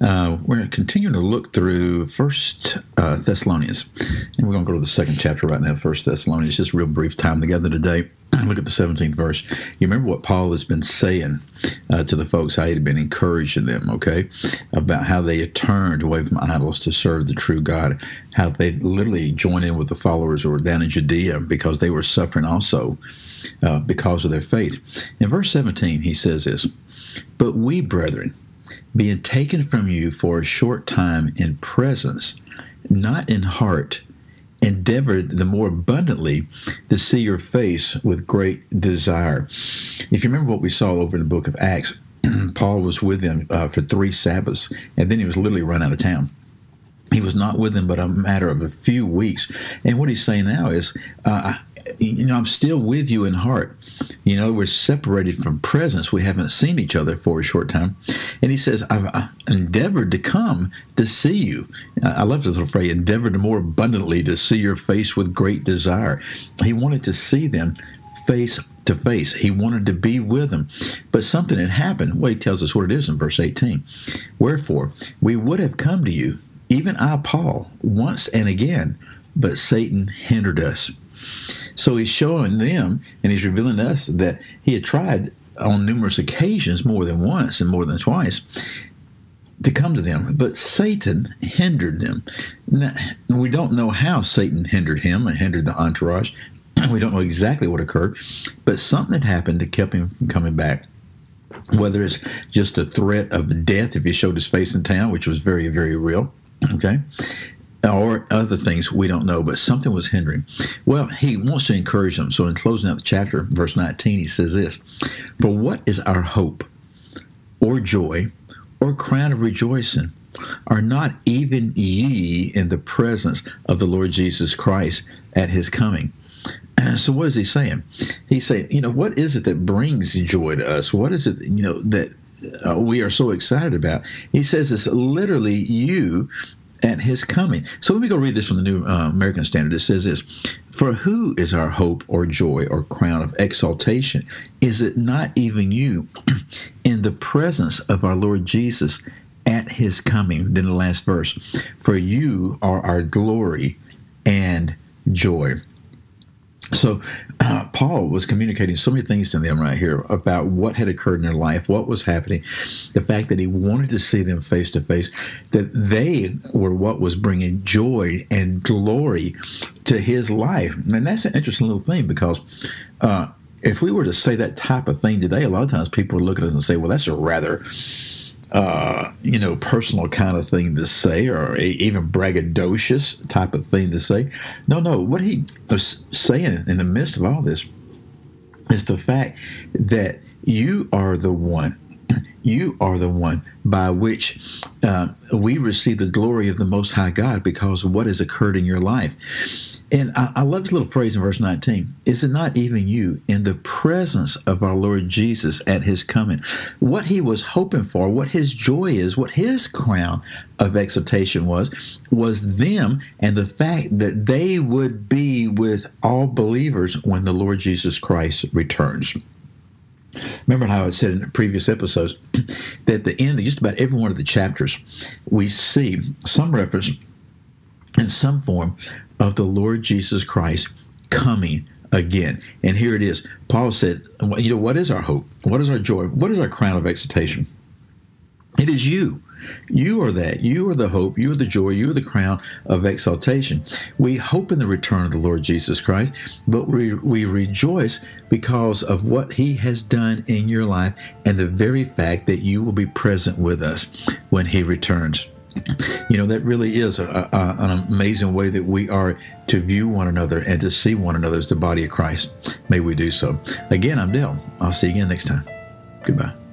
Uh, we're continue to look through First uh, Thessalonians, and we're going to go to the second chapter right now. First Thessalonians, just real brief time together today. Look at the 17th verse. You remember what Paul has been saying uh, to the folks, how he had been encouraging them, okay, about how they had turned away from idols to serve the true God, how they literally joined in with the followers who were down in Judea because they were suffering also uh, because of their faith. In verse 17, he says this But we, brethren, being taken from you for a short time in presence, not in heart, endeavored the more abundantly to see your face with great desire. If you remember what we saw over in the book of Acts, Paul was with them uh, for three Sabbaths, and then he was literally run out of town. He was not with them but a matter of a few weeks. And what he's saying now is, uh, you know, I'm still with you in heart. You know, we're separated from presence. We haven't seen each other for a short time. And he says, I've endeavored to come to see you. I love this little phrase, endeavored more abundantly to see your face with great desire. He wanted to see them face to face. He wanted to be with them. But something had happened. Well, he tells us what it is in verse 18. Wherefore, we would have come to you, even I, Paul, once and again, but Satan hindered us. So he's showing them and he's revealing to us that he had tried on numerous occasions, more than once and more than twice, to come to them, but Satan hindered them. Now, we don't know how Satan hindered him and hindered the entourage. We don't know exactly what occurred, but something had happened that kept him from coming back. Whether it's just a threat of death if he showed his face in town, which was very, very real, okay, or other things we don't know, but something was hindering. Well, he wants to encourage them. So, in closing out the chapter, verse 19, he says this For what is our hope, or joy, or crown of rejoicing? Are not even ye in the presence of the Lord Jesus Christ at his coming? So what is he saying? He's saying, you know, what is it that brings joy to us? What is it, you know, that uh, we are so excited about? He says it's literally you at his coming. So let me go read this from the New uh, American Standard. It says this For who is our hope or joy or crown of exaltation? Is it not even you in the presence of our Lord Jesus at his coming? Then the last verse For you are our glory and joy. So, uh, Paul was communicating so many things to them right here about what had occurred in their life, what was happening, the fact that he wanted to see them face to face, that they were what was bringing joy and glory to his life. And that's an interesting little thing because uh, if we were to say that type of thing today, a lot of times people would look at us and say, well, that's a rather uh, you know, personal kind of thing to say, or even braggadocious type of thing to say. No, no. What he was saying in the midst of all this is the fact that you are the one. You are the one by which uh, we receive the glory of the Most High God because what has occurred in your life. And I, I, love this little phrase in verse 19. Is it not even you in the presence of our Lord Jesus at his coming? What he was hoping for, what his joy is, what his crown of exaltation was, was them and the fact that they would be with all believers when the Lord Jesus Christ returns. Remember how I said in previous episodes that at the end of just about every one of the chapters, we see some reference in some form of the Lord Jesus Christ coming again. And here it is. Paul said, You know, what is our hope? What is our joy? What is our crown of exaltation? It is you. You are that. You are the hope. You are the joy. You are the crown of exaltation. We hope in the return of the Lord Jesus Christ, but we, we rejoice because of what He has done in your life and the very fact that you will be present with us when He returns. You know, that really is a, a, an amazing way that we are to view one another and to see one another as the body of Christ. May we do so. Again, I'm Dale. I'll see you again next time. Goodbye.